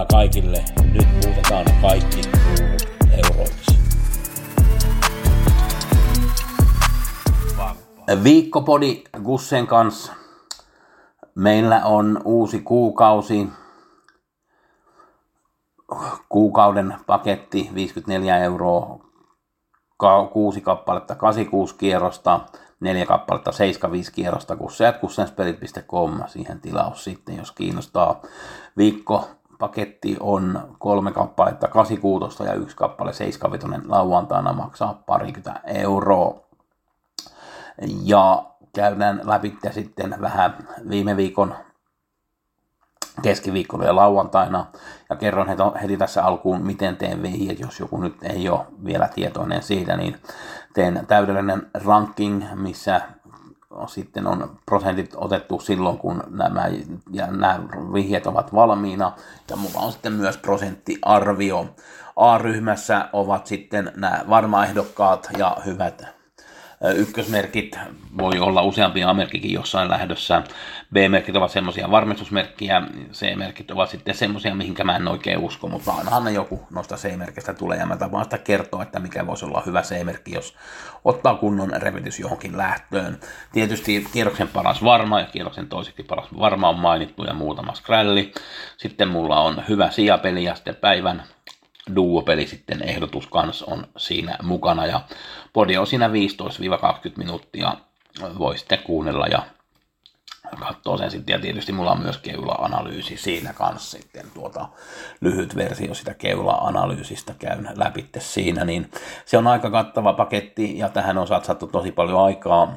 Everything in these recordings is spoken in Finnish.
Pelionnea kaikille. Nyt muutetaan kaikki kruunut euroiksi. Viikkopodi Gussen kanssa. Meillä on uusi kuukausi. Kuukauden paketti 54 euroa, kuusi kappaletta 86 kierrosta, neljä kappaletta 75 kierrosta, kusseatkussenspeli.com, siihen tilaus sitten, jos kiinnostaa. Viikko paketti on kolme kappaletta 86 ja yksi kappale 75 lauantaina maksaa parikymmentä euroa. Ja käydään läpi sitten vähän viime viikon keskiviikkona ja lauantaina. Ja kerron heti tässä alkuun, miten teen vihjeet, jos joku nyt ei ole vielä tietoinen siitä, niin teen täydellinen ranking, missä sitten on prosentit otettu silloin, kun nämä, ja nämä vihjeet ovat valmiina. Ja mulla on sitten myös prosenttiarvio. A-ryhmässä ovat sitten nämä varmaehdokkaat ja hyvät Ykkösmerkit voi olla useampia A-merkkikin jossain lähdössä. B-merkit ovat semmoisia varmistusmerkkiä, C-merkit ovat sitten semmoisia, mihinkä mä en oikein usko, mutta ainahan ne joku noista C-merkistä tulee ja mä tapaan sitä kertoa, että mikä voisi olla hyvä C-merkki, jos ottaa kunnon revitys johonkin lähtöön. Tietysti kierroksen paras varma ja kierroksen toiseksi paras varma on mainittu ja muutama skrälli. Sitten mulla on hyvä sijapeli ja sitten päivän duopeli sitten ehdotus kanssa on siinä mukana ja podi on siinä 15-20 minuuttia, voi sitten kuunnella ja katsoa sen sitten. Ja tietysti mulla on myös keula-analyysi siinä kanssa sitten tuota lyhyt versio sitä keula-analyysistä käyn läpi siinä, niin se on aika kattava paketti ja tähän on satsattu tosi paljon aikaa.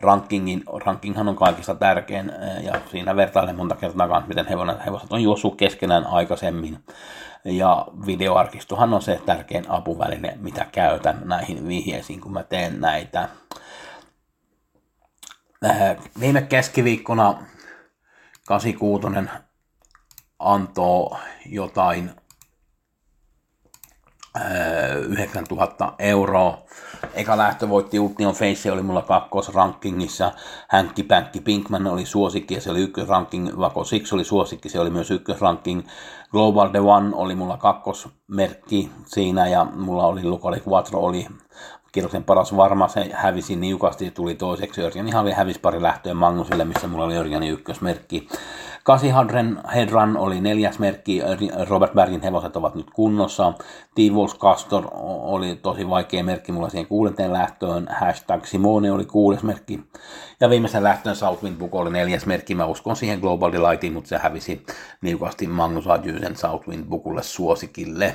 rankingin, rankinghan on kaikista tärkein ja siinä vertailen monta kertaa miten hevoset on juossut keskenään aikaisemmin ja videoarkistohan on se tärkein apuväline, mitä käytän näihin vihjeisiin, kun mä teen näitä. Äh, viime keskiviikkona 86 antoi jotain 9000 euroa. Eka lähtö voitti Ultion Face, oli mulla kakkosrankingissa. Hänkki Pänkki Pinkman oli suosikki ja se oli ykkösranking. Vako Six oli suosikki, se oli myös ykkösranking. Global The One oli mulla kakkosmerkki siinä ja mulla oli Lukali Quattro oli kierroksen paras varma, se hävisi niukasti tuli toiseksi. Örjani Havi hävisi pari lähtöä Magnusille, missä mulla oli Örjani ykkösmerkki. Kasihadren Hedran oli neljäs merkki, Robert Bergin hevoset ovat nyt kunnossa. T-Wolves Castor oli tosi vaikea merkki mulla siihen kuudenteen lähtöön. Hashtag Simone oli kuudes merkki. Ja viimeisen lähtöön Southwind Book oli neljäs merkki. Mä uskon siihen Global Delightiin, mutta se hävisi niukasti Magnus Adjusen Southwind Bookulle suosikille.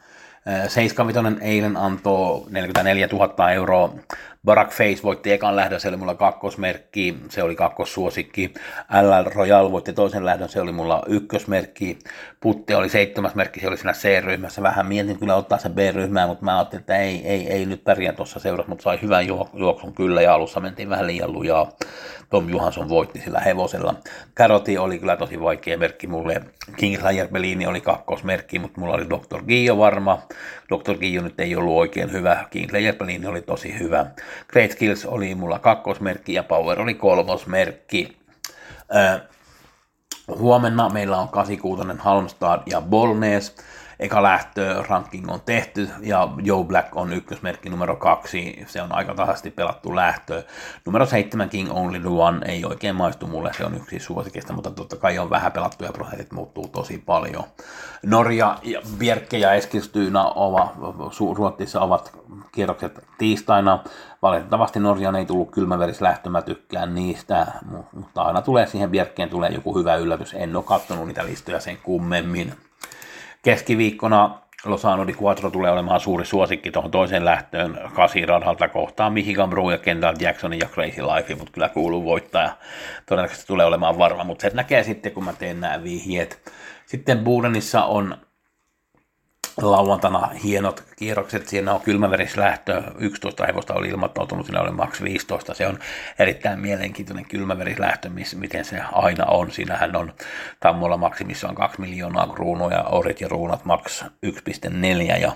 75 eilen antoi 44 000 euroa. Barack Face voitti ekan lähdön, se oli mulla kakkosmerkki, se oli kakkossuosikki. LL Royal voitti toisen lähdön, se oli mulla ykkösmerkki. Putte oli seitsemäs merkki, se oli siinä C-ryhmässä. Vähän mietin kyllä ottaa sen B-ryhmään, mutta mä ajattelin, että ei, ei, ei nyt pärjää tuossa seurassa, mutta sai hyvän juoksun kyllä ja alussa mentiin vähän liian lujaa. Tom Johansson voitti sillä hevosella. Karoti oli kyllä tosi vaikea merkki mulle. Kingslayer Bellini oli kakkosmerkki, mutta mulla oli Dr. Gio varma. Dr. Gio nyt ei ollut oikein hyvä. Kingslayer Bellini oli tosi hyvä. Great Skills oli mulla kakkosmerkki ja Power oli kolmosmerkki. Äh, huomenna meillä on 86 Halmstad ja Bolnes eka lähtö ranking on tehty ja Joe Black on ykkösmerkki numero kaksi, se on aika tasaisesti pelattu lähtö. Numero seitsemän King Only the One ei oikein maistu mulle, se on yksi suosikista, mutta totta kai on vähän pelattu ja prosentit muuttuu tosi paljon. Norja, ja Bjerke ja Eskilstuna ovat, Ruotsissa ovat kierrokset tiistaina. Valitettavasti Norjan ei tullut kylmäverislähtö, mä tykkään niistä, mutta aina tulee siihen Bjerkeen tulee joku hyvä yllätys. En ole katsonut niitä listoja sen kummemmin. Keskiviikkona Lozano di Quattro tulee olemaan suuri suosikki tuohon toiseen lähtöön kasiradalta kohtaa Michigan Brew ja Kendall Jacksonin ja Crazy Life, mutta kyllä kuuluu voittaja. Todennäköisesti tulee olemaan varma, mutta se näkee sitten, kun mä teen nämä vihjeet. Sitten Budenissa on lauantaina hienot kierrokset. Siinä on kylmäverislähtö, 11 hevosta oli ilmoittautunut, siinä oli maks 15. Se on erittäin mielenkiintoinen kylmäverislähtö, miss, miten se aina on. Siinähän on Tammolla maksimissa on 2 miljoonaa kruunuja, orit ja ruunat maks 1,4 ja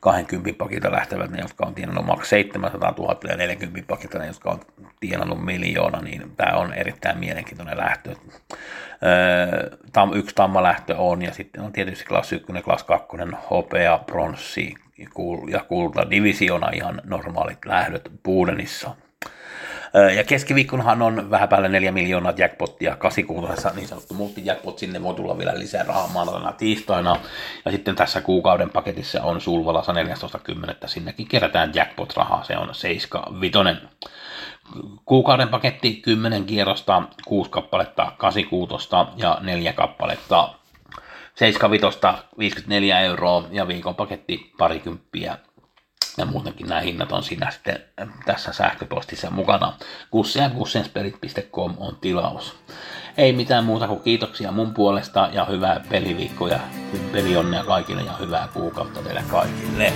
20 pakilta lähtevät ne, jotka on tienannut maks 700 000 ja 40 pakilta ne, jotka on tienannut miljoona, niin tämä on erittäin mielenkiintoinen lähtö. Tam, yksi tammalähtö on ja sitten on tietysti klass 1, klass 2, hopea, pronssi ja kulta divisiona ihan normaalit lähdöt Buudenissa. Ja keskiviikkonahan on vähän päälle 4 miljoonaa jackpottia, 86 niin sanottu multijackpot, sinne voi tulla vielä lisää rahaa maanantaina tiistaina. Ja sitten tässä kuukauden paketissa on Sulvalassa 14.10. Sinnekin kerätään jackpot-rahaa, se on 75. Kuukauden paketti 10 kierrosta, 6 kappaletta 86 ja 4 kappaletta 75 54 euroa ja viikon paketti parikymppiä. Ja muutenkin nämä hinnat on siinä sitten tässä sähköpostissa mukana. Kussensperit.com on tilaus. Ei mitään muuta kuin kiitoksia mun puolesta ja hyvää peliviikkoa ja pelionnea kaikille ja hyvää kuukautta teille kaikille.